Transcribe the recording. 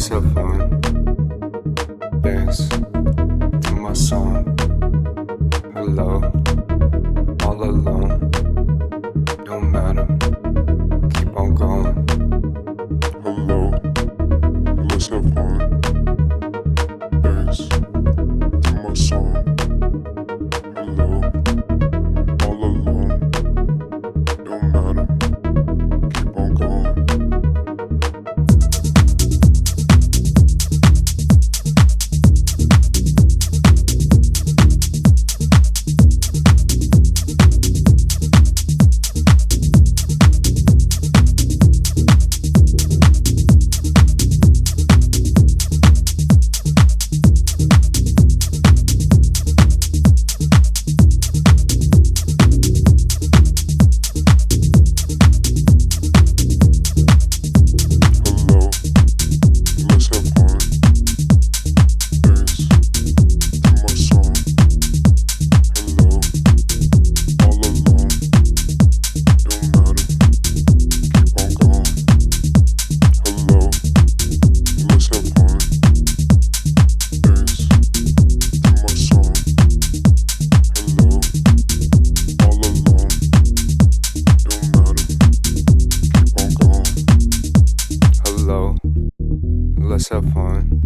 Let's have. Dance to my song. Hello, keep on